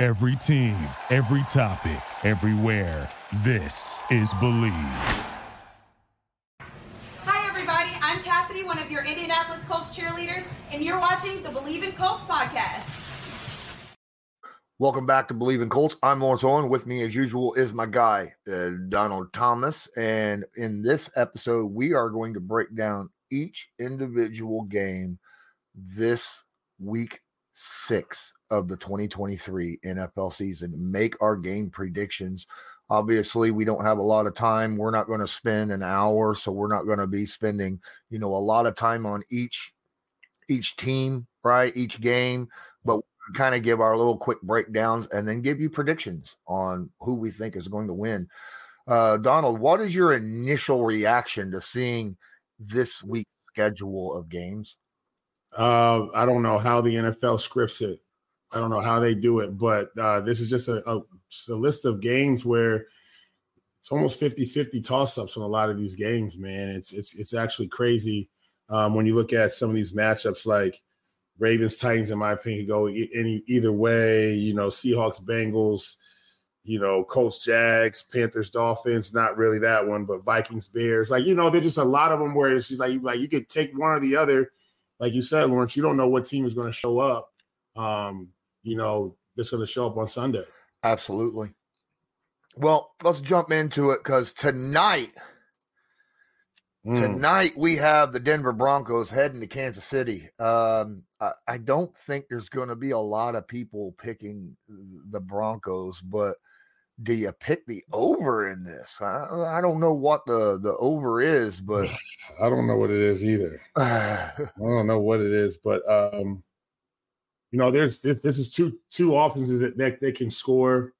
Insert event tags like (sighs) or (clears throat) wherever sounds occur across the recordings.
Every team, every topic, everywhere. This is Bleav. Hi, everybody. I'm Cassidy, one of your Indianapolis Colts cheerleaders, and you're watching the Bleav in Colts podcast. Welcome back to Bleav in Colts. I'm Lawrence Owen. With me, as usual, is my guy, uh, Donald Thomas. And in this episode, we are going to break down each individual game this week six of the 2023 NFL season, make our game predictions. Obviously, we don't have a lot of time. We're not going to spend an hour, so we're not going to be spending, you know, a lot of time on each each team, right? Each game, but kind of give our little quick breakdowns and then give you predictions on who we think is going to win. Uh, Donald, what is your initial reaction to seeing this week's schedule of games? Uh, I don't know how the NFL scripts it. I don't know how they do it, but uh, this is just a, a, a, list of games where it's almost 50 50 toss ups on a lot of these games, man. It's it's it's actually crazy um, when you look at some of these matchups like Ravens Titans, in my opinion, go any either way. You know, Seahawks Bengals, you know, Colts Jags, Panthers Dolphins. Not really that one, but Vikings Bears. Like you know, there's just a lot of them where it's just like like you could take one or the other. Like you said, Lawrence, you don't know what team is going to show up. Um, you know, that's going to show up on Sunday. Absolutely. Well, let's jump into it because tonight, mm. tonight we have the Denver Broncos heading to Kansas City. Um, I, I don't think there's going to be a lot of people picking the Broncos, but do you pick the over in this? I, I don't know what the the over is, but (sighs) I don't know what it is either. (sighs) I don't know what it is, but um, you know, there's this is two two offenses that, that they can score.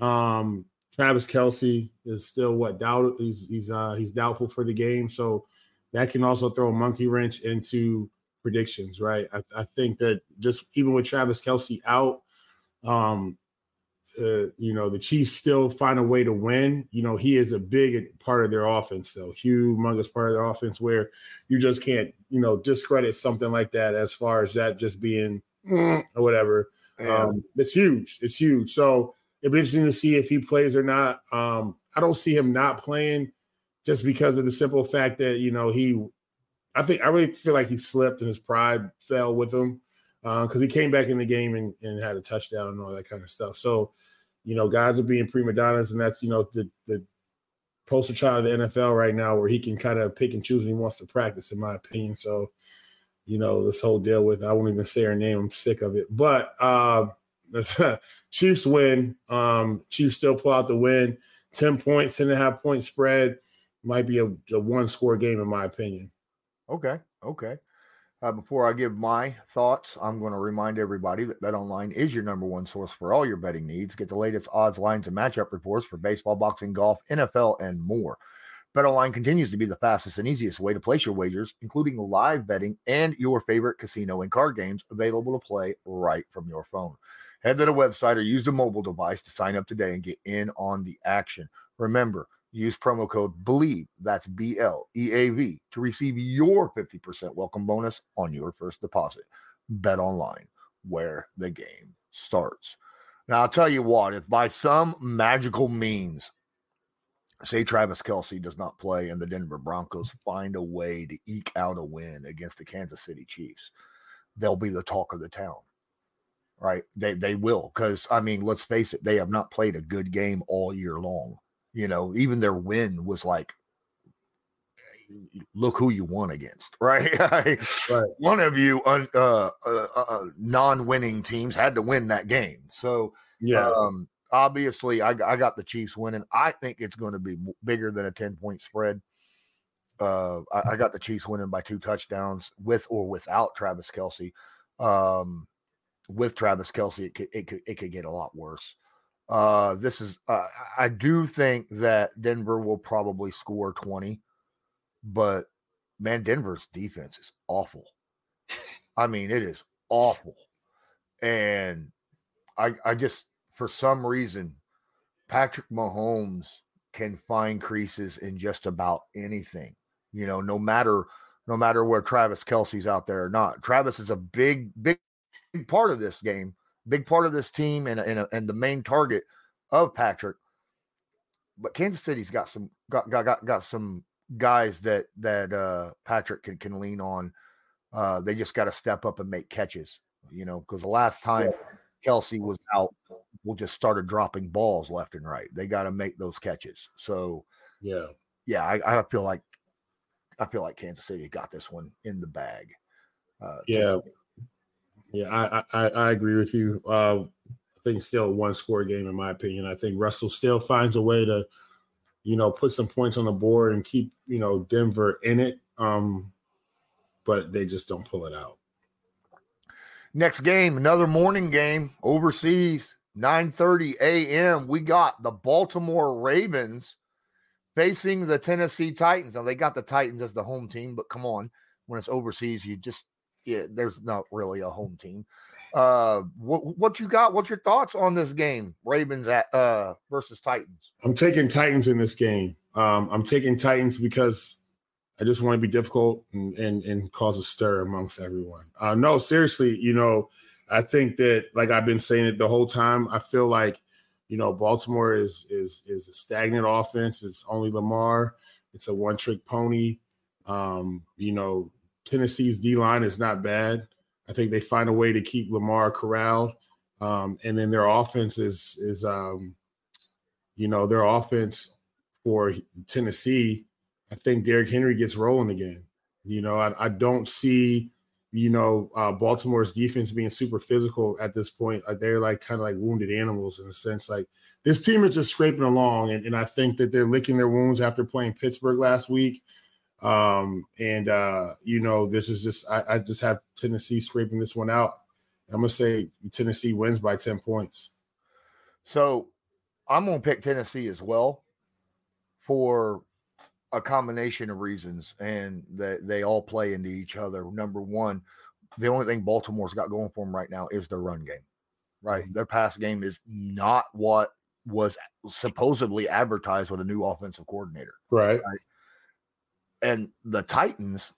Um, Travis Kelce is still what doubt he's he's uh he's doubtful for the game, so that can also throw a monkey wrench into predictions, right? I, I think that just even with Travis Kelce out, um, uh, you know, the Chiefs still find a way to win. You know, he is a big part of their offense, though, humongous part of their offense, where you just can't, you know, discredit something like that as far as that just being mm, or whatever. Yeah. Um, it's huge. It's huge. So it'd be interesting to see if he plays or not. Um, I don't see him not playing just because of the simple fact that you know he. I think I really feel like he slipped and his pride fell with him because uh, he came back in the game and, and had a touchdown and all that kind of stuff. So, you know, guys are being prima donnas, and that's you know the the poster child of the NFL right now, where he can kind of pick and choose when he wants to practice, in my opinion. So, you know, this whole deal with I won't even say her name. I'm sick of it. But uh, (laughs) Chiefs win. Um, Chiefs still pull out the win. 10 points, 10 and a half point spread. Might be a, a one score game, in my opinion. Okay. Okay. Uh, before I give my thoughts, I'm going to remind everybody that BetOnline is your number one source for all your betting needs. Get the latest odds, lines, and matchup reports for baseball, boxing, golf, NFL, and more. BetOnline continues to be the fastest and easiest way to place your wagers, including live betting and your favorite casino and card games available to play right from your phone. Head to the website or use the mobile device to sign up today and get in on the action. Remember, use promo code BLEAV, that's B L E A V, to receive your 50% welcome bonus on your first deposit. Bet online, where the game starts. Now, I'll tell you what, if by some magical means say Travis Kelce does not play and the Denver Broncos find a way to eke out a win against the Kansas City Chiefs, they'll be the talk of the town. Right? They they will because I mean, let's face it, they have not played a good game all year long. You know, even their win was like, look who you won against, (laughs) right? right. One of you uh, uh, uh, uh, non-winning teams had to win that game, so yeah. Um, obviously I, I got the Chiefs winning. I think it's going to be bigger than a 10 point spread. Uh, I, I, got the Chiefs winning by two touchdowns with or without Travis Kelce. Um, with Travis Kelce, it could it could it could get a lot worse. Uh, this is uh, I do think that Denver will probably score 20, but man, Denver's defense is awful. I mean, it is awful. And I I just for some reason Patrick Mahomes can find creases in just about anything. You know, no matter no matter where Travis Kelce's out there or not. Travis is a big, big, big part of this game, big part of this team, and and, and the main target of Patrick. But Kansas City's got some got got got, got some guys that that uh, Patrick can can lean on. Uh, they just got to step up and make catches, you know, because the last time Kelce was out, We'll just started dropping balls left and right. They got to make those catches. So, yeah, yeah, I, I feel like I feel like Kansas City got this one in the bag. Uh, yeah, yeah, I, I, I agree with you. Uh, I think still one score game in my opinion. I think Russell still finds a way to, you know, put some points on the board and keep you know Denver in it. Um, but they just don't pull it out. Next game, another morning game overseas, 9:30 a.m. We got the Baltimore Ravens facing the Tennessee Titans. Now they got the Titans as the home team, but come on, when it's overseas, you just yeah, there's not really a home team. Uh, what what you got? What's your thoughts on this game, Ravens at uh versus Titans? I'm taking Titans in this game. Um, I'm taking Titans because I just want to be difficult and and, and cause a stir amongst everyone. Uh, no, seriously, you know, I think that like I've been saying it the whole time. I feel like you know, Baltimore is is is a stagnant offense. It's only Lamar. It's a one trick pony. Um, you know, Tennessee's D line is not bad. I think they find a way to keep Lamar corralled. Um, and then their offense is is um, you know, their offense for Tennessee. I think Derrick Henry gets rolling again. You know, I, I don't see you know, uh, Baltimore's defense being super physical at this point. Uh, they're like kind of like wounded animals in a sense. Like this team is just scraping along, and, and I think that they're licking their wounds after playing Pittsburgh last week. Um, and uh, you know, this is just I, I just have Tennessee scraping this one out. I'm gonna say Tennessee wins by 10 points. So I'm gonna pick Tennessee as well for a combination of reasons, and that they all play into each other. Number one, the only thing Baltimore's got going for them right now is their run game. Right, mm-hmm. their pass game is not what was supposedly advertised with a new offensive coordinator. Right. right? And the Titans,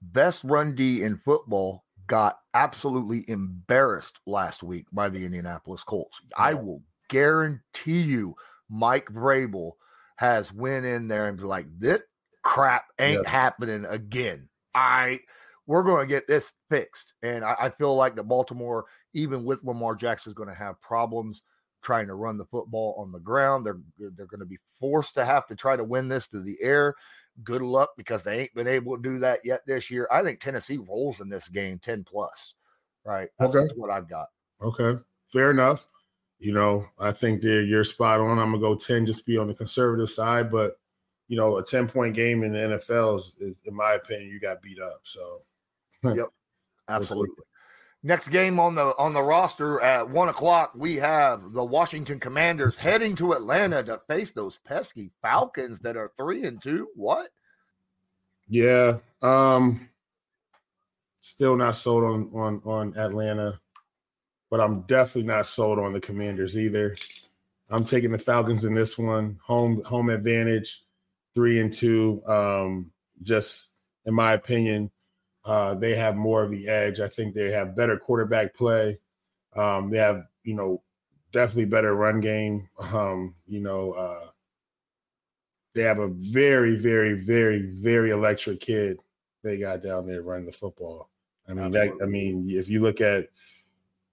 best run D in football, got absolutely embarrassed last week by the Indianapolis Colts. I will guarantee you, Mike Vrabel has went in there and be like, this crap ain't happening again. I we're going to get this fixed. And I, I, feel like the Baltimore, even with Lamar Jackson, is going to have problems trying to run the football on the ground. They're they're going to be forced to have to try to win this through the air. Good luck because they ain't been able to do that yet this year. I think Tennessee rolls in this game 10 plus. Right. That's okay. what I've got. Okay. Fair enough. You know, I think they're you're spot on. I'm gonna go 10 just be on the conservative side, but you know, a 10 point game in the NFL is, is in my opinion, you got beat up. So (laughs) yep, absolutely. Next game on the on the roster at one o'clock, we have the Washington Commanders heading to Atlanta to face those pesky Falcons that are three and two. What? Yeah, um, still not sold on on on Atlanta but I'm definitely not sold on the Commanders either. I'm taking the Falcons in this one. Home home advantage, three and two. Um, just in my opinion, uh, they have more of the edge. I think they have better quarterback play. Um, they have, you know, definitely better run game. Um, you know, uh, they have a very, very, very, very electric kid they got down there running the football. I mean, that, I mean, if you look at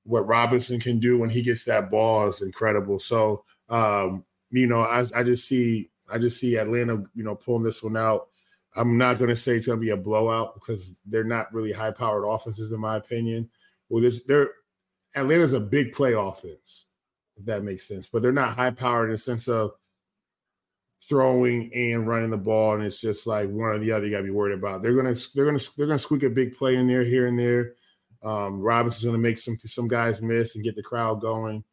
what Robinson can do when he gets that ball is incredible. So, um, you know, I, I just see I just see Atlanta, you know, pulling this one out. I'm not going to say it's going to be a blowout because they're not really high powered offenses, in my opinion. Well, there's they're Atlanta's a big play offense, if that makes sense, but they're not high powered in the sense of throwing and running the ball, and it's just like one or the other you got to be worried about. They're gonna they're gonna they're gonna squeak a big play in there here and there. Um, Robinson's going to make some some guys miss and get the crowd going.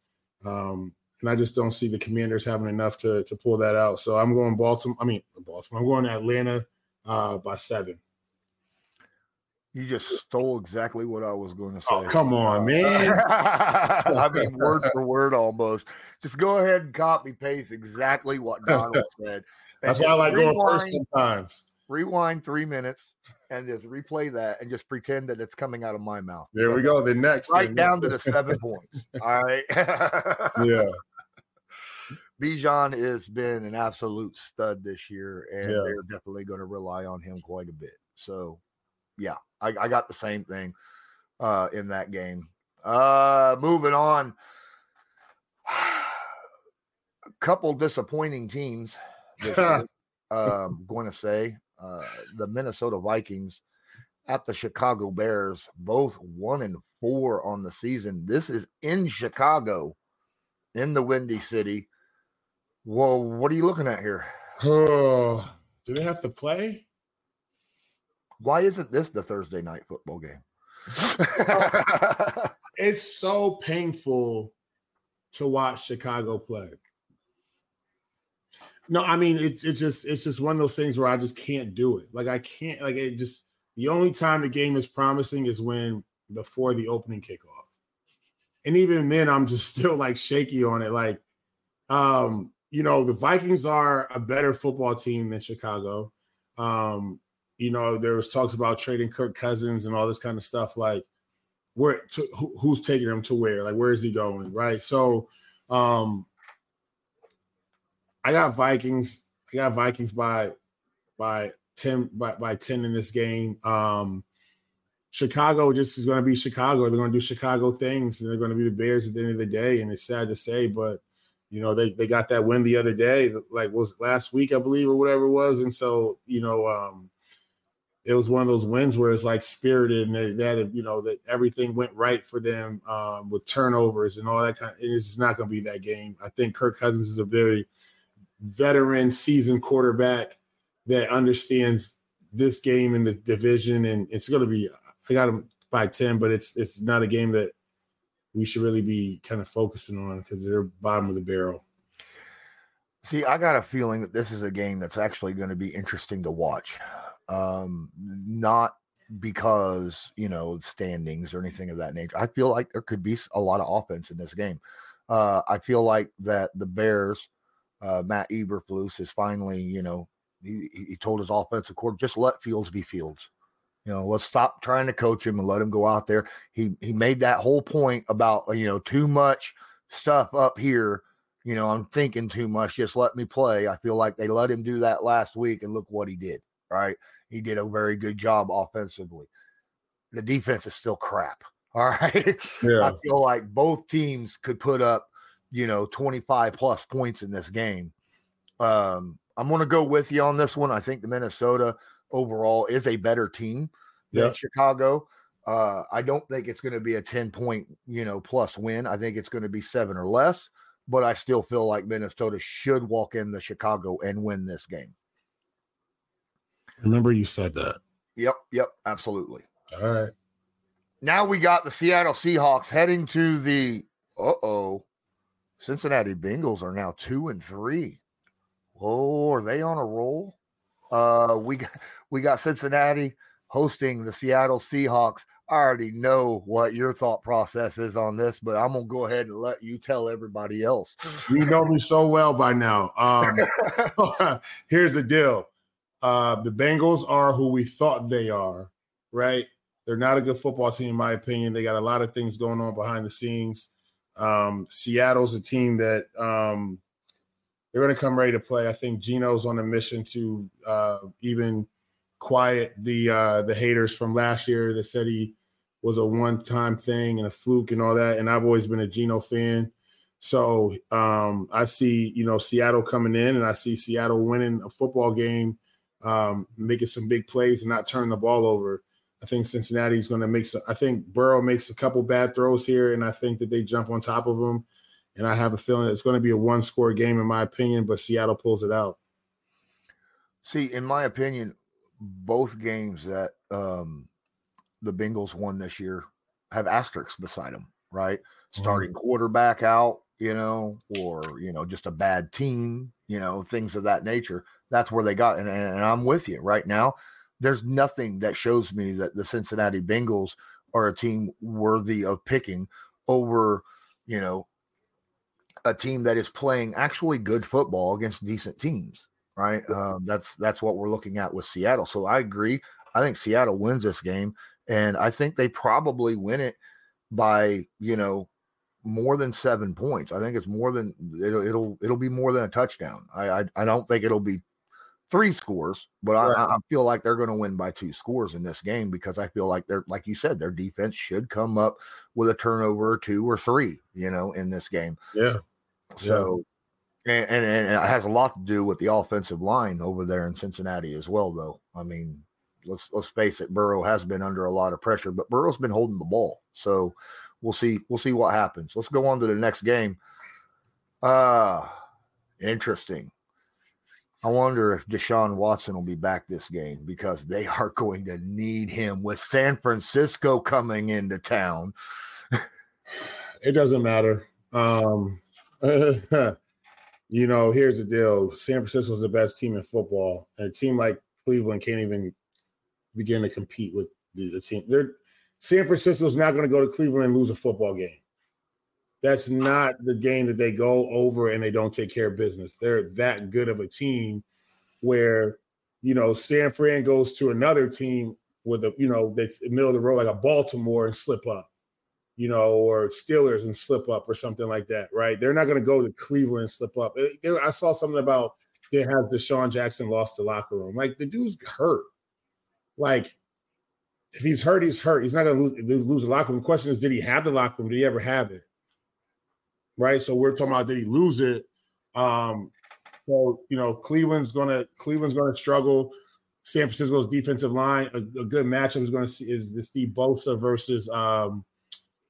Um, and I just don't see the Commanders having enough to to pull that out. So I'm going Baltimore. I mean Baltimore. I'm going Atlanta uh, by seven. You just stole exactly what I was going to oh, say. Oh, come on, (laughs) man. I mean, word for word almost. Just go ahead and copy paste exactly what Donald (laughs) said. That's why I like rewind, going first sometimes. Rewind three minutes and just replay that and just pretend that it's coming out of my mouth. There we go. The next right thing. down to the (laughs) seven points. All right. yeah. (laughs) Bijan has been an absolute stud this year, and yeah. they're definitely going to rely on him quite a bit. So, yeah, I, I got the same thing uh, in that game. Uh, moving on, (sighs) a couple disappointing teams. I'm (laughs) um, going to say uh, the Minnesota Vikings at the Chicago Bears, both one and four on the season. This is in Chicago, in the Windy City. Well, what are you looking at here? Oh, do they have to play? Why isn't this the Thursday night football game? (laughs) it's so painful to watch Chicago play. No, I mean it's it's just it's just one of those things where I just can't do it. Like I can't like it just the only time the game is promising is when before the opening kickoff. And even then I'm just (laughs) still like shaky on it. Like um you know, the Vikings are a better football team than Chicago. Um, you know, there was talks about trading Kirk Cousins and all this kind of stuff. Like, where to, who, who's taking him to where? Like, where is he going? Right. So, um, I got Vikings. I got Vikings by by ten by, by ten in this game. Um, Chicago just is going to be Chicago. They're going to do Chicago things, and they're going to be the Bears at the end of the day. And it's sad to say, but you know, they they got that win the other day, like was last week, I believe, or whatever it was. And so, you know, um, it was one of those wins where it's like spirited and that you know that everything went right for them um, with turnovers and all that kind. Of, it's not going to be that game. I think Kirk Cousins is a very veteran, seasoned quarterback that understands this game in the division, and it's going to be. I got him by ten, but it's it's not a game that we should really be kind of focusing on because they're bottom of the barrel. See, I got a feeling that this is a game that's actually going to be interesting to watch. Um, not because, you know, standings or anything of that nature. I feel like there could be a lot of offense in this game. Uh, I feel like that the Bears, uh, Matt Eberflus is finally, you know, he, he told his offensive court, just let Fields be Fields. You know, let's stop trying to coach him and let him go out there. He he made that whole point about you know too much stuff up here. You know, I'm thinking too much. Just let me play. I feel like they let him do that last week, and look what he did. Right, he did a very good job offensively. The defense is still crap. (laughs) All right, yeah. I feel like both teams could put up, you know, 25 plus points in this game. Um, I'm going to go with you on this one. I think the Minnesota overall is a better team than yep. Chicago. Uh, I don't think it's going to be a 10 point, you know, plus win. I think it's going to be seven or less, but I still feel like Minnesota should walk in the Chicago and win this game. Remember, you said that. Yep. Yep. Absolutely. All right. Now we got the Seattle Seahawks heading to the, uh oh, Cincinnati Bengals are now two and three. Oh, are they on a roll? Uh, we got, (laughs) we got Cincinnati hosting the Seattle Seahawks. I already know what your thought process is on this, but I'm gonna go ahead and let you tell everybody else. You know me so well by now. Um, (laughs) (laughs) here's the deal: uh, the Bengals are who we thought they are, right? They're not a good football team, in my opinion. They got a lot of things going on behind the scenes. Um, Seattle's a team that um, they're going to come ready to play. I think Geno's on a mission to uh, even quiet the uh, the haters from last year that said he was a one time thing and a fluke and all that. And I've always been a Geno fan. So um, I see, you know, Seattle coming in and I see Seattle winning a football game, um, making some big plays and not turning the ball over. I think Cincinnati's going to make some. I think Burrow makes a couple bad throws here, and I think that they jump on top of him and I have a feeling it's going to be a one score game, in my opinion, but Seattle pulls it out. See, in my opinion, both games that um, the Bengals won this year have asterisks beside them, right? Starting mm-hmm. quarterback out, you know, or you know, just a bad team, you know, things of that nature. That's where they got, and, and I'm with you right now. There's nothing that shows me that the Cincinnati Bengals are a team worthy of picking over, you know, a team that is playing actually good football against decent teams, right? Um, that's that's what we're looking at with Seattle. So I agree. I think Seattle wins this game, and I think they probably win it by you know more than seven points. I think it's more than it'll it'll, it'll be more than a touchdown. I, I, I don't think it'll be three scores, but right. I, I, feel like they're going to win by two scores in this game because I feel like they're like you said, their defense should come up with a turnover or two or three, you know, in this game. Yeah. So, yeah. And, and, and it has a lot to do with the offensive line over there in Cincinnati as well, though. I mean, let's let's face it, Burrow has been under a lot of pressure, but Burrow's been holding the ball. So we'll see we'll see what happens. Let's go on to the next game. Uh interesting. I wonder if Deshaun Watson will be back this game because they are (laughs) going to need him with San Francisco coming into town. (sighs) it doesn't matter. Um, (laughs) you know, here's the deal San Francisco's the best team in football, and a team like Cleveland can't even begin to compete with the, the team. They're San Francisco's not going to go to Cleveland and lose a football game. That's not the game that they go over and they don't take care of business. They're that good of a team where, you know, San Fran goes to another team with a, you know, that's middle of the road, like a Baltimore and slip up, you know, or Steelers and slip up or something like that, right? They're not going to go to Cleveland and slip up. I saw something about they have DeSean Jackson lost the locker room. Like the dude's hurt. Like if he's hurt, he's hurt. He's not going to lose, lose the locker room. The question is, did he have the locker room? Did he ever have it? Right? So we're talking about did he lose it? Um, so you know, Cleveland's gonna Cleveland's gonna struggle. San Francisco's defensive line, a, a good matchup is to see is the Steve Bosa versus um,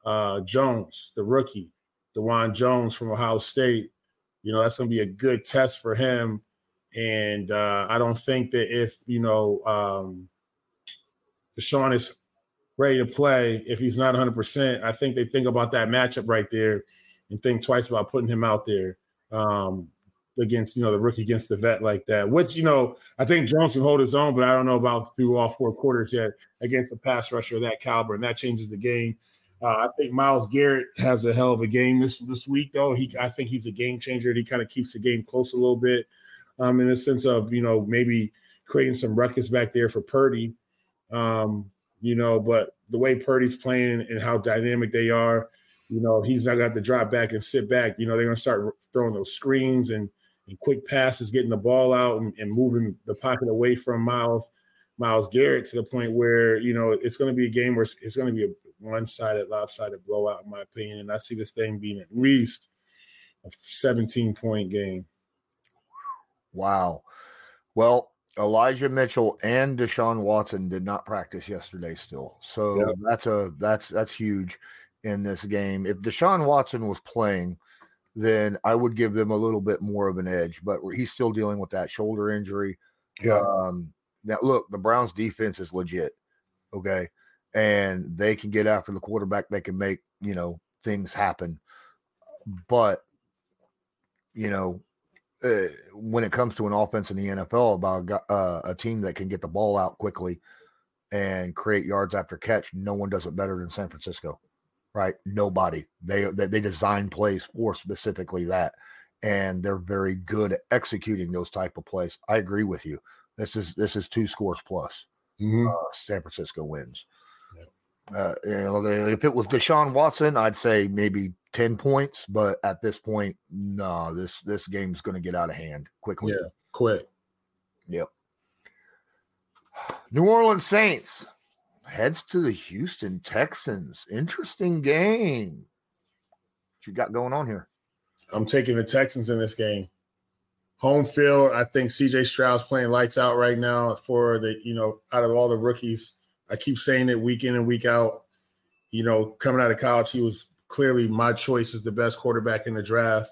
uh, Jones, the rookie, Dawand Jones from Ohio State. You know, that's to be a good test for him. And uh, I don't think that if you know um, Deshaun is ready to play, if he's not 100, percent I think they think about that matchup right there and think twice about putting him out there um, against you know the rookie against the vet like that. Which you know I think Jones can hold his own, but I don't know about through all four quarters yet against a pass rusher of that caliber, and that changes the game. Uh, I think Myles Garrett has a hell of a game this this week, though. He I think he's a game changer. He kind of keeps the game close a little bit, um, in the sense of you know maybe creating some ruckus back there for Purdy. Um, you know, but the way Purdy's playing and how dynamic they are, you know, he's not going to have to drop back and sit back. You know, they're going to start throwing those screens and, and quick passes, getting the ball out and, and moving the pocket away from Myles Myles Garrett to the point where you know it's going to be a game where it's, it's going to be a one-sided, lopsided blowout, in my opinion. And I see this thing being at least a 17-point game. Wow. Well, Elijah Mitchell and Deshaun Watson did not practice yesterday still. So yep. that's a that's that's huge in this game. If Deshaun Watson was playing, then I would give them a little bit more of an edge, but he's still dealing with that shoulder injury. Yeah. Um, now, look, the Browns defense is legit. Okay. And they can get after the quarterback. They can make, you know, things happen. But, you know, uh, when it comes to an offense in the NFL, about uh, a team that can get the ball out quickly and create yards after catch, no one does it better than San Francisco right? Nobody. They they design plays for specifically that, and they're very good at executing those type of plays. I agree with you. This is this is two scores plus. Mm-hmm. Uh, San Francisco wins. Uh, you know, if it was Deshaun Watson, I'd say maybe ten points, but at this point, no, this this game's going to get out of hand quickly. Yeah, quick. Yep. New Orleans Saints heads to the Houston Texans. Interesting game. What you got going on here? I'm taking the Texans in this game. Home field, I think CJ Stroud's playing lights out right now for the, you know, out of all the rookies. I keep saying it week in and week out. You know, coming out of college, he was clearly my choice as the best quarterback in the draft.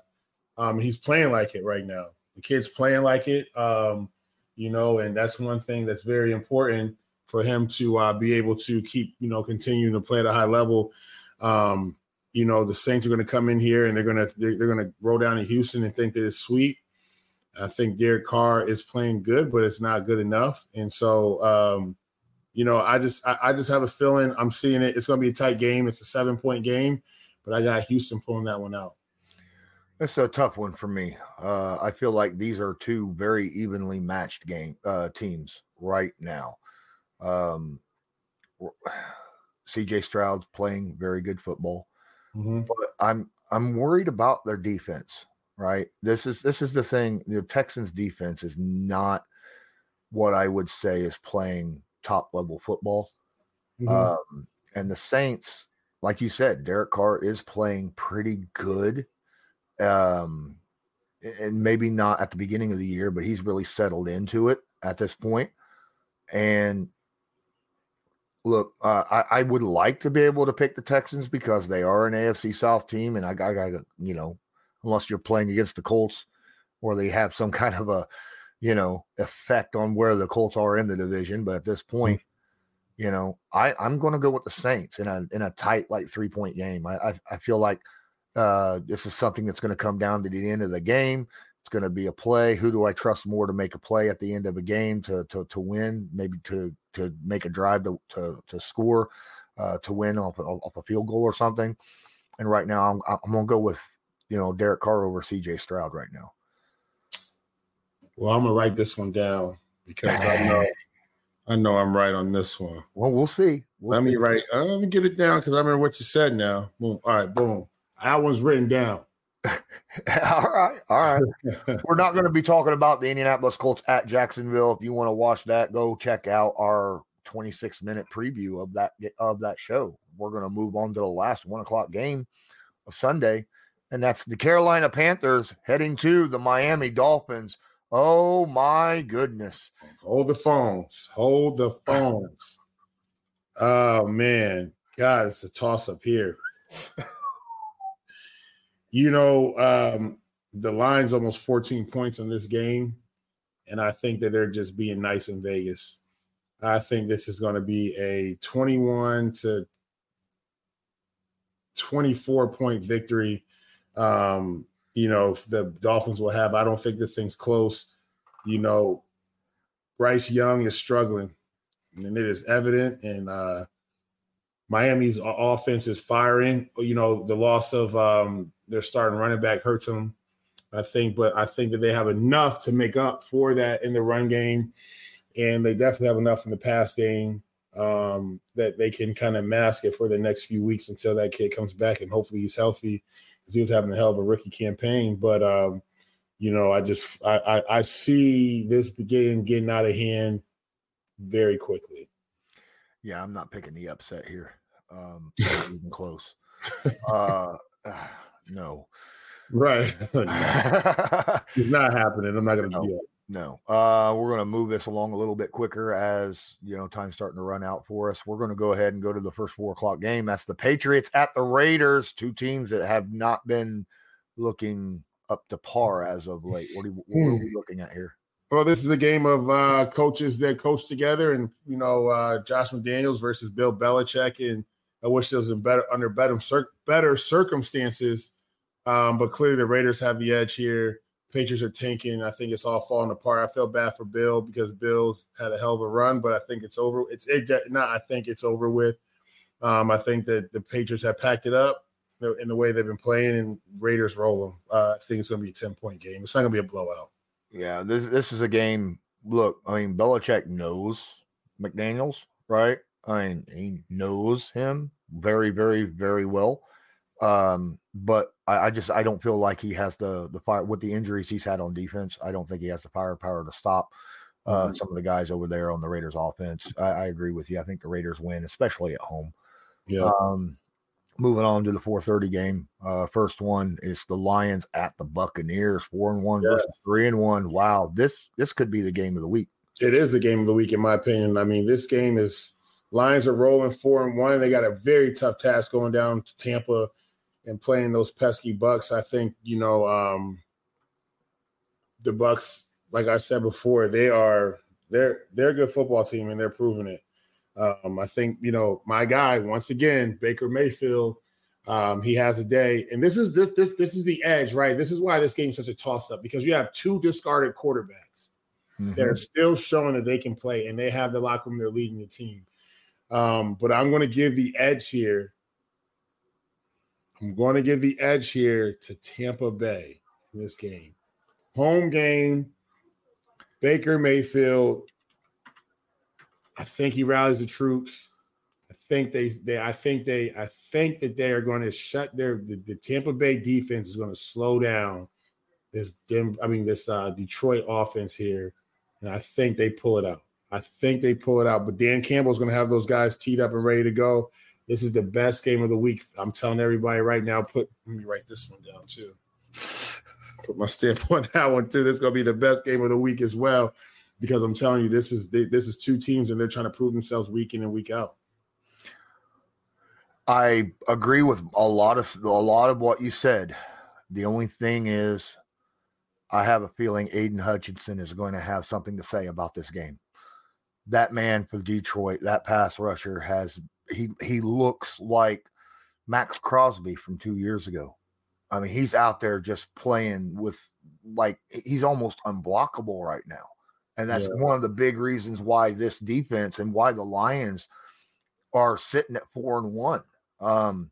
Um, he's playing like it right now. The kid's playing like it. Um, you know, and that's one thing that's very important for him to uh, be able to keep, you know, continuing to play at a high level. Um, you know, the Saints are going to come in here and they're going to they're, they're going to roll down in Houston and think that it's sweet. I think Derek Carr is playing good, but it's not good enough. And so, um, you know, I just I, I, just have a feeling I'm seeing it. It's going to be a tight game. It's a seven point game, but I got Houston pulling that one out. That's a tough one for me. Uh, I feel like these are two very evenly matched game uh, teams right now. Um, (sighs) CJ Stroud's playing very good football, mm-hmm. but I'm I'm worried about their defense. Right. This is this is the thing. The Texans defense is not what I would say is playing top level football. Mm-hmm. Um, and the Saints, like you said, Derek Carr is playing pretty good um, and maybe not at the beginning of the year, but he's really settled into it at this point. And look, uh, I, I, would like to be able to pick the Texans because they are an AFC South team, and I got, you know, unless you're playing against the Colts or they have some (laughs) kind of a, you know, effect on where the Colts are in the division. But at this mm. point, you know, I I'm going to go with the Saints in a in a tight like three point game. I I, I feel like uh, this is something that's going to come down to the end of the game. Going to be a play. Who do I trust more to make a play at the end of a game to to, to win? Maybe to to make a drive to to, to score, uh, to win off, off a field goal or something. And right now, I'm I'm going to go with you know Derek Carr over C.J. Stroud right now. Well, I'm gonna write this one down because I know (laughs) I know I'm right on this one. Well, we'll see. We'll let see. me write. Uh, let me get it down because I remember what you said. Now, boom. All right, boom. That one's written down. (laughs) all right, all right. We're not going to be talking about the Indianapolis Colts at Jacksonville. If you want to watch that, go check out our 26 minute preview of that of that show. We're going to move on to the last one o'clock game of Sunday, and that's the Carolina Panthers heading to the Miami Dolphins. Oh my goodness! Hold the phones. Hold the phones. oh man, God, it's a toss up here. (laughs) You know, um, the line's almost 14 points in this game. And I think that they're just being nice in Vegas. I think this is going to be a 21 to 24 point victory. Um, you know, the Dolphins will have. I don't think this thing's close. You know, Bryce Young is struggling, and it is evident. And uh, Miami's offense is firing. You know, the loss of um, their starting running back hurts them, I think. But I think that they have enough to make up for that in the run game, and they definitely have enough in the pass game um, that they can kind of mask it for the next few weeks until that kid comes back and hopefully he's healthy because he was having a hell of a rookie campaign. But um, you know, I just I, I, I see this game getting out of hand very quickly. Yeah, I'm not picking the upset here. Um, (laughs) even close. Uh, (sighs) no. Right. (laughs) (laughs) it's not happening. I'm not going to no, do it. No. Uh, we're going to move this along a little bit quicker as, you know, time's starting to run out for us. We're going to go ahead and go to the first four o'clock game. That's the Patriots at the Raiders, two teams that have not been looking up to par as of late. What are, what are we hmm. looking at here? Well, this is a game of uh, coaches that coach together, and you know, uh, Josh McDaniels versus Bill Belichick, and I wish it was in better under better better circumstances um, but clearly the Raiders have the edge here. Patriots are tanking. I think it's all falling apart. I feel bad for Bill because Bill's had a hell of a run, but I think it's over. It's it, not. I think it's over with. Um, I think that the Patriots have packed it up in the way they've been playing, and Raiders roll them. Uh, I think it's going to be a ten point game. It's not going to be a blowout. Yeah, this this is a game. Look, I mean, Belichick knows McDaniel's, right? I mean, he knows him very, very, very well. Um, but I, I, just I don't feel like he has the the fire with the injuries he's had on defense. I don't think he has the firepower to stop uh, mm-hmm. some of the guys over there on the Raiders offense. I, I, agree with you. I think the Raiders win, especially at home. Yeah. Um, moving on to the 4:30 game. Uh, first one is the Lions at the Buccaneers, four and one yes. versus three and one. Wow, this this could be the game of the week. It is the game of the week, in my opinion. I mean, this game is Lions are rolling four and one. They got a very tough task going down to Tampa and playing those pesky Bucks, I think you know um, the Bucks. Like I said before, they are they're they're a good football team and they're proving it. Um, I think you know my guy once again, Baker Mayfield. Um, he has a day, and this is this this this is the edge, right? This is why this game is such a toss up because you have two discarded quarterbacks mm-hmm. that are still showing that they can play, and they have the locker room. They're leading the team. Um, but I'm going to give the edge here. I'm going to give the edge here to Tampa Bay in this game. Home game. Baker Mayfield. I think he rallies the troops. I think they, they I think they, I think that they are going to shut their the, the Tampa Bay defense is going to slow down this I mean this uh, Detroit offense here, and I think they pull it out. I think they pull it out. But Dan Campbell's going to have those guys teed up and ready to go. This is the best game of the week. I'm telling everybody right now. Put let me write this one down too. Put my stamp (laughs) on that one too. This is to be the best game of the week as well, because I'm telling you, this is this is two teams and they're trying to prove themselves week in and week out. I agree with a lot of a lot of what you said. The only thing is, I have a feeling Aidan Hutchinson is going to have something to say about this game that man for Detroit, that pass rusher has he he looks like Maxx Crosby from two years ago. I mean, he's out there just playing with like he's almost unblockable right now. And that's yeah. one of the big reasons why this defense and why the Lions are sitting at four and one. Um,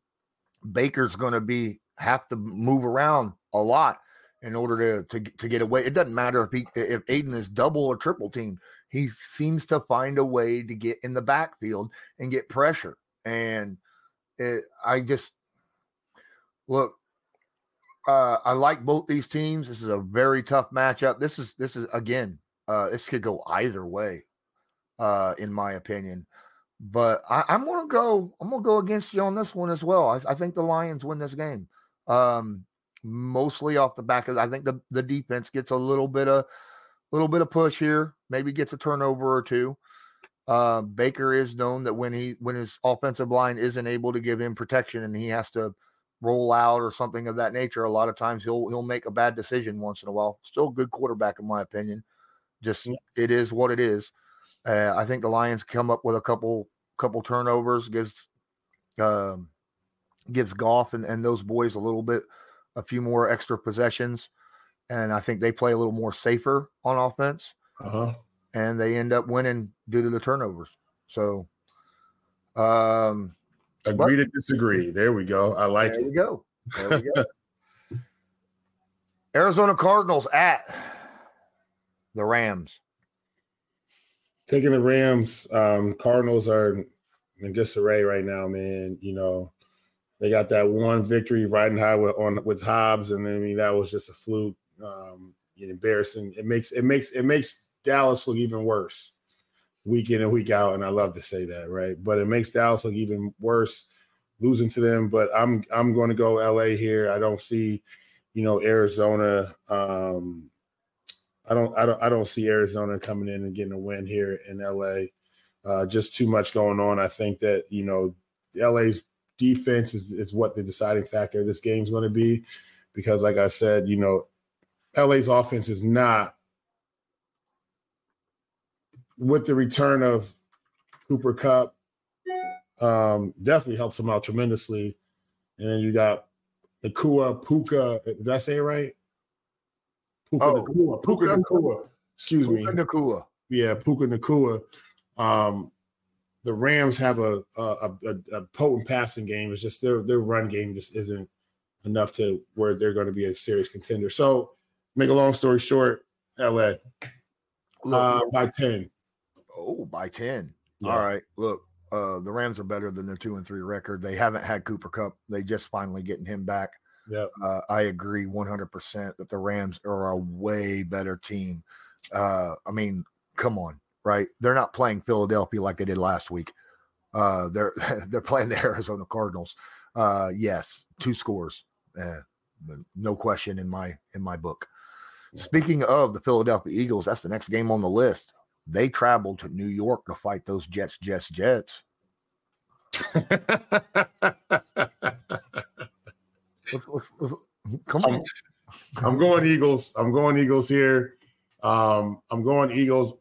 Baker's going to be have to move around a lot in order to, to to get away. It doesn't matter if he if Aidan is double or triple team. He seems to find a way to get in the backfield and get pressure. And it, I just look. Uh, I like both these teams. This is a very tough matchup. This is this is again. Uh, this could go either way, uh, in my opinion. But I, am gonna go. I'm gonna go against you on this one as well. I, I think the Lions win this game. Um, mostly off the back of I think the the defense gets a little bit of little bit of push here, maybe gets a turnover or two. Uh, Baker is known that when he when his offensive line isn't able to give him protection and he has to roll out or something of that nature, a lot of times he'll he'll make a bad decision once in a while. Still a good quarterback in my opinion. Just it is what it is. Uh, I think the Lions come up with a couple couple turnovers, gives um, gives Goff and, and those boys a little bit a few more extra possessions, and I think they play a little more safer on offense. Uh-huh. And they end up winning due to the turnovers. So, um, agree but, to disagree. There we go. I like there it. We go. There we go. (laughs) Arizona Cardinals at the Rams. Taking the Rams. Um, Cardinals are in disarray right now, man. You know, they got that one victory riding high with on with Dobbs, and I mean that was just a fluke. Um, embarrassing. It makes it makes it makes Dallas look even worse week in and week out, and I love to say that, right? But it makes Dallas look even worse losing to them. But I'm I'm going to go LA here. I don't see, you know, Arizona. Um, I don't I don't I don't see Arizona coming in and getting a win here in LA. Uh, just too much going on. I think that you know LA's defense is, is what the deciding factor of this game is going to be. Because, like I said, you know, LA's offense is not with the return of Cooper Kupp. um, definitely helps them out tremendously. And then you got Nacua Puka. Did I say it right? Puka oh, Nacua. Puka, Puka Nacua. Excuse Puka me. Nacua. Yeah, Puka Nacua. Um, the Rams have a a, a a, potent passing game. It's just their their run game just isn't enough to where they're going to be a serious contender. So, make a long story short, LA uh, by ten. Oh, by ten. Yeah. All right. Look, uh, the Rams are better than their two and three record. They haven't had Cooper Kupp. They just finally getting him back. Yeah. Uh, I agree 100% that the Rams are a way better team. Uh, I mean, come on right? They're not playing Philadelphia like they did last week. Uh, they're (laughs) they're playing the Arizona Cardinals. Uh, yes, two scores, uh, no question in my in my book. Speaking of the Philadelphia Eagles, that's the next game on the list. They traveled to New York to fight those Jets, Jets, Jets. (laughs) let's, let's, let's, come on. I'm, I'm, going Eagles. I'm going Eagles here. Um, I'm going Eagles.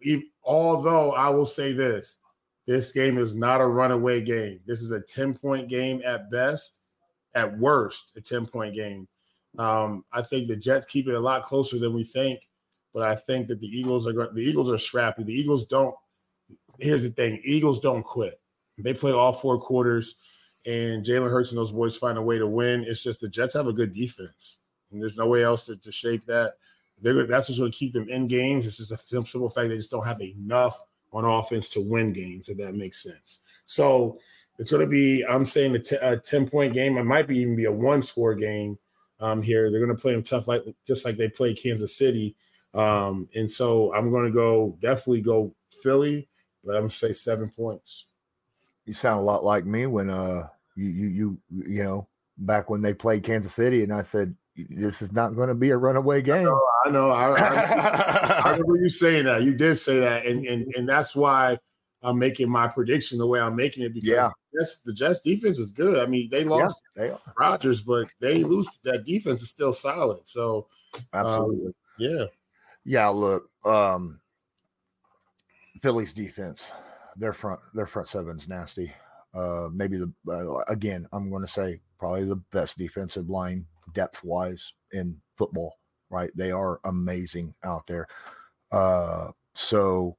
Although I will say this, This game is not a runaway game. This is a 10 point game at best, at worst, a 10 point game. Um, I think the Jets keep it a lot closer than we think, but I think that the Eagles are. The Eagles are scrappy. The Eagles don't. Here's the thing: Eagles don't quit. They play all four quarters, and Jalen Hurts and those boys find a way to win. It's just the Jets have a good defense, and there's no way else to, to shape that. They're, that's what's going to keep them in games. It's just a simple fact they just don't have enough on offense to win games, if that makes sense. So it's going to be, I'm saying, a, t- a 10 point game. It might be even be a one score game um, here. They're going to play them tough, like just like they play Kansas City. Um, and so I'm going to go definitely go Philly, but I'm going to say seven points. You sound a lot like me when uh you you you you know back when they played Kansas City, and I said this is not going to be a runaway game. I know. I, know. I, I, I (laughs) remember you saying that. You did say that, and and and that's why I'm making my prediction the way I'm making it because yeah. The Jets defense is good. I mean, they lost yeah, they Rodgers, but they lose that defense is still solid. So absolutely, um, yeah, yeah. Look, um, Philly's defense, their front, their front seven's nasty. Uh, maybe the uh, again, I'm going to say probably the best defensive line depth wise in football. Right, they are amazing out there. Uh, so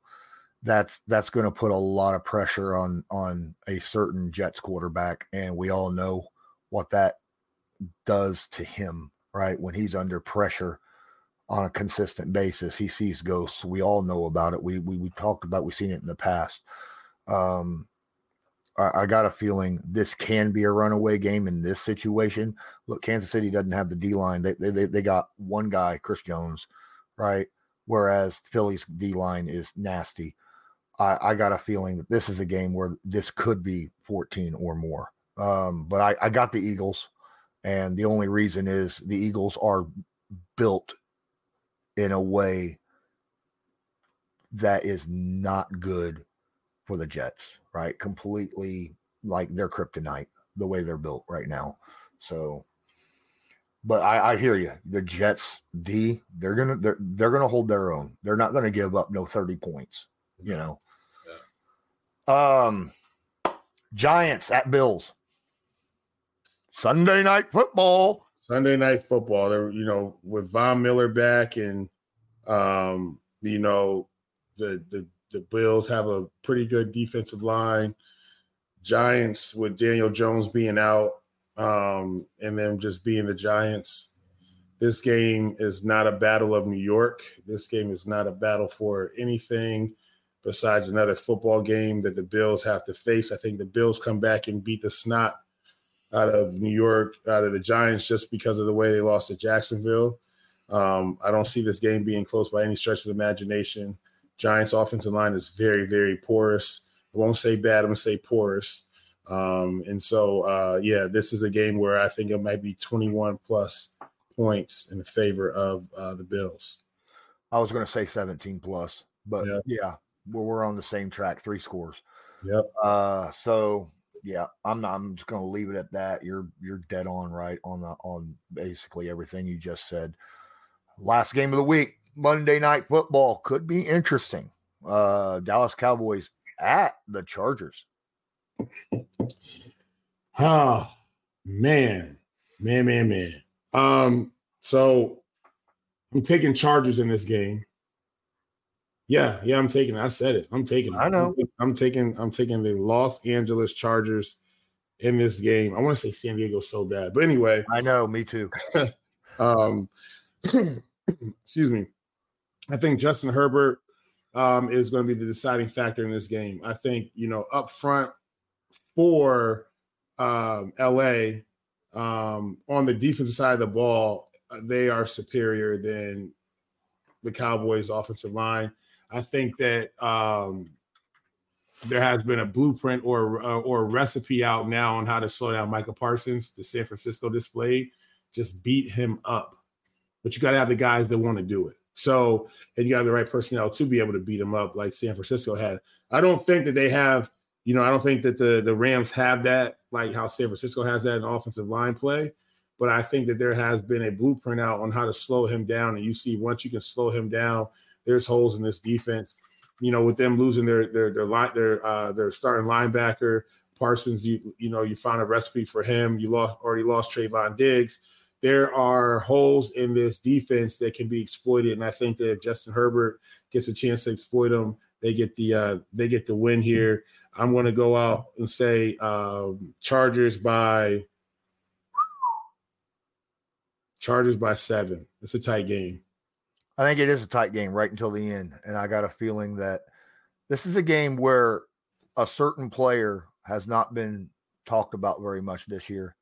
that's that's going to put a lot of pressure on on a certain Jets quarterback, and we all know what that does to him. Right, when he's under pressure on a consistent basis, he sees ghosts. We all know about it. We we we talked about. We've seen it in the past. Um, I, I got a feeling this can be a runaway game in this situation. Look, Kansas City doesn't have the D line. They, they they got one guy, Chris Jones, right? Whereas Philly's D line is nasty. I, I got a feeling that this is a game where this could be 14 or more. Um, but I, I got the Eagles, and the only reason is the Eagles are built in a way that is not good for the Jets, right? Completely like they're kryptonite, the way they're built right now. So, but I, I hear you. The Jets D, they're gonna they're they're gonna hold their own. They're not gonna give up no 30 points, you know. Um, Giants at Bills. Sunday night football. Sunday night football. There, you know, with Von Miller back, and um, you know, the the the Bills have a pretty good defensive line. Giants with Daniel Jones being out, um, and them just being the Giants. This game is not a battle of New York. This game is not a battle for anything besides another football game that the Bills have to face. I think the Bills come back and beat the snot out of New York, out of the Giants, just because of the way they lost to Jacksonville. Um, I don't see this game being close by any stretch of the imagination. Giants' offensive line is very, very porous. I won't say bad, I'm going to say porous. Um, and so, uh, yeah, this is a game where I think it might be 21 plus points in favor of uh, the Bills. I was going to say 17 plus, but yeah, yeah we're, we're on the same track, three scores. Yep. Uh, so yeah, I'm not, I'm just going to leave it at that. You're you're dead on right on the on basically everything you just said. Last game of the week, Monday night football could be interesting. Uh, Dallas Cowboys at the Chargers. Oh man, man, man, man. Um, so I'm taking Chargers in this game. Yeah, yeah, I'm taking. It. I said it. I'm taking. It. I know. I'm taking. I'm taking the Los Angeles Chargers in this game. I want to say San Diego so bad, but anyway. I know. Me too. (laughs) um, (clears throat) excuse me. I think Justin Herbert um, is going to be the deciding factor in this game. I think you know up front for um, LA um, on the defensive side of the ball, uh, they are superior than the Cowboys' offensive line. I think that um, there has been a blueprint or uh, or a recipe out now on how to slow down Micah Parsons. The San Francisco display just beat him up, but you got to have the guys that want to do it. So, and you have the right personnel to be able to beat him up like San Francisco had. I don't think that they have, you know, I don't think that the the Rams have that like how San Francisco has that in offensive line play. But I think that there has been a blueprint out on how to slow him down. And you see, once you can slow him down, there's holes in this defense. you know, with them losing their their their line their uh their starting linebacker Parsons, you you know, you found a recipe for him. You lost already lost Trevon Diggs. There are holes in this defense that can be exploited, and I think that if Justin Herbert gets a chance to exploit them, they get the uh, they get the win here. I'm going to go out and say um, Chargers by Chargers by seven. It's a tight game. I think it is a tight game right until the end, and I got a feeling that this is a game where a certain player has not been talked about very much this year,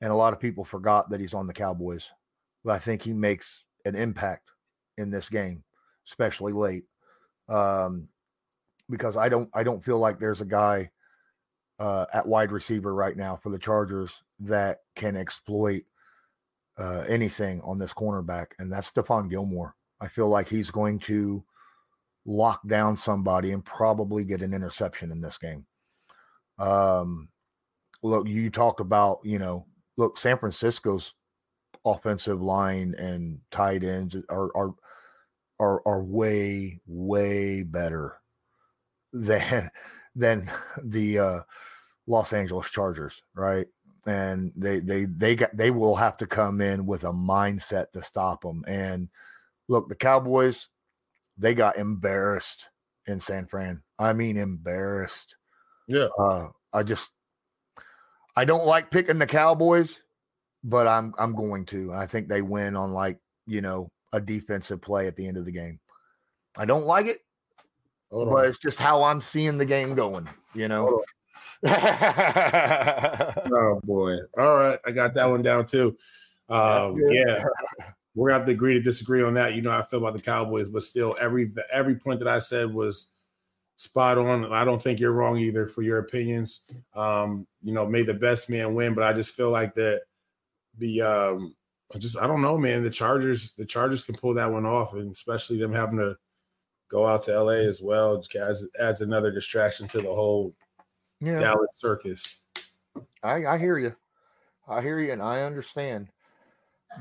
and a lot of people forgot that he's on the Cowboys. But I think he makes an impact in this game, especially late, um, because I don't I don't feel like there's a guy uh, at wide receiver right now for the Chargers that can exploit uh, anything on this cornerback, and that's Stephon Gilmore. I feel like he's going to lock down somebody and probably get an interception in this game. Um, look, you talk about, you know, look, San Francisco's offensive line and tight ends are are are are way way better than (laughs) than the uh, Los Angeles Chargers, right? And they they they got they will have to come in with a mindset to stop them. And look, the Cowboys, they got embarrassed in San Fran. I mean, embarrassed. Yeah. Uh, I just I don't like picking the Cowboys, but I'm I'm going to. I think they win on like, you know, a defensive play at the end of the game. I don't like it, Hold but on. it's just how I'm seeing the game going, you know. (laughs) Oh boy. All right. I got that one down too. Um, yeah. We're gonna have to agree to disagree on that. You know how I feel about the Cowboys, but still every every point that I said was spot on. I don't think you're wrong either for your opinions. Um, you know, may the best man win, but I just feel like that the um I just I don't know, man. The Chargers, the Chargers can pull that one off, and especially them having to go out to LA as well just adds, adds another distraction to the whole yeah. Dallas circus. I, I hear you. I hear you and I understand.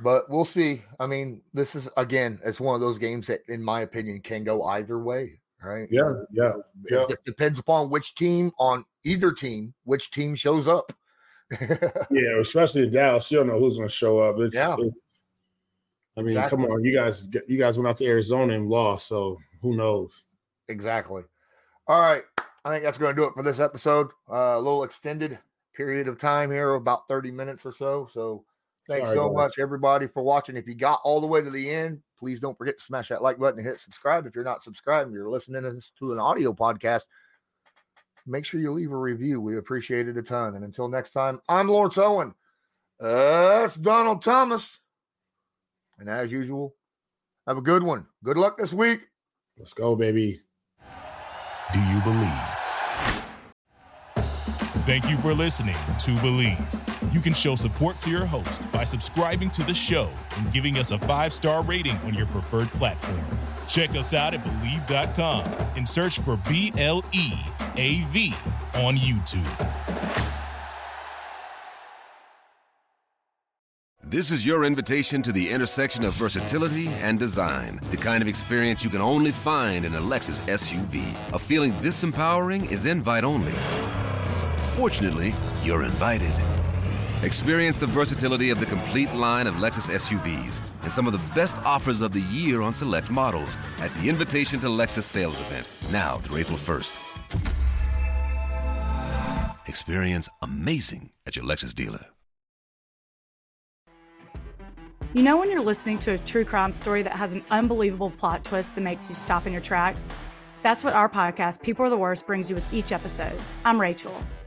But we'll see. I mean, this is again, it's one of those games that, in my opinion, can go either way, right? Yeah, yeah, It yeah. d- depends upon which team on either team, which team shows up. (laughs) Yeah, especially in Dallas, you don't know who's going to show up. It's, Yeah. it's- I mean, Exactly. come on, you guys, you guys went out to Arizona and lost, so who knows? exactly. All right. I think that's going to do it for this episode. Uh, a little extended period of time here, about 30 minutes or so. So thanks Sorry, so guys. much, everybody, for watching. If you got all the way to the end, please don't forget to smash that like button and hit subscribe. If you're not subscribed and you're listening to an audio podcast, make sure you leave a review. We appreciate it a ton. And until next time, I'm Lawrence Owen. Uh, that's Donald Thomas. And as usual, have a good one. Good luck this week. Let's go, baby. Do you believe? Thank you for listening to Bleav. You can show support to your host by subscribing to the show and giving us a five star rating on your preferred platform. Check us out at Bleav.com and search for B L E A V on YouTube. This is your invitation to the intersection of versatility and design. The kind of experience you can only find in a Lexus SUV. A feeling this empowering is invite only. Fortunately, you're invited. Experience the versatility of the complete line of Lexus SUVs and some of the best offers of the year on select models at the Invitation to Lexus sales event, now through April 1st. Experience amazing at your Lexus dealer. You know, when you're listening to a true crime story that has an unbelievable plot twist that makes you stop in your tracks? That's what our podcast, People Are the Worst, brings you with each episode. I'm Rachel.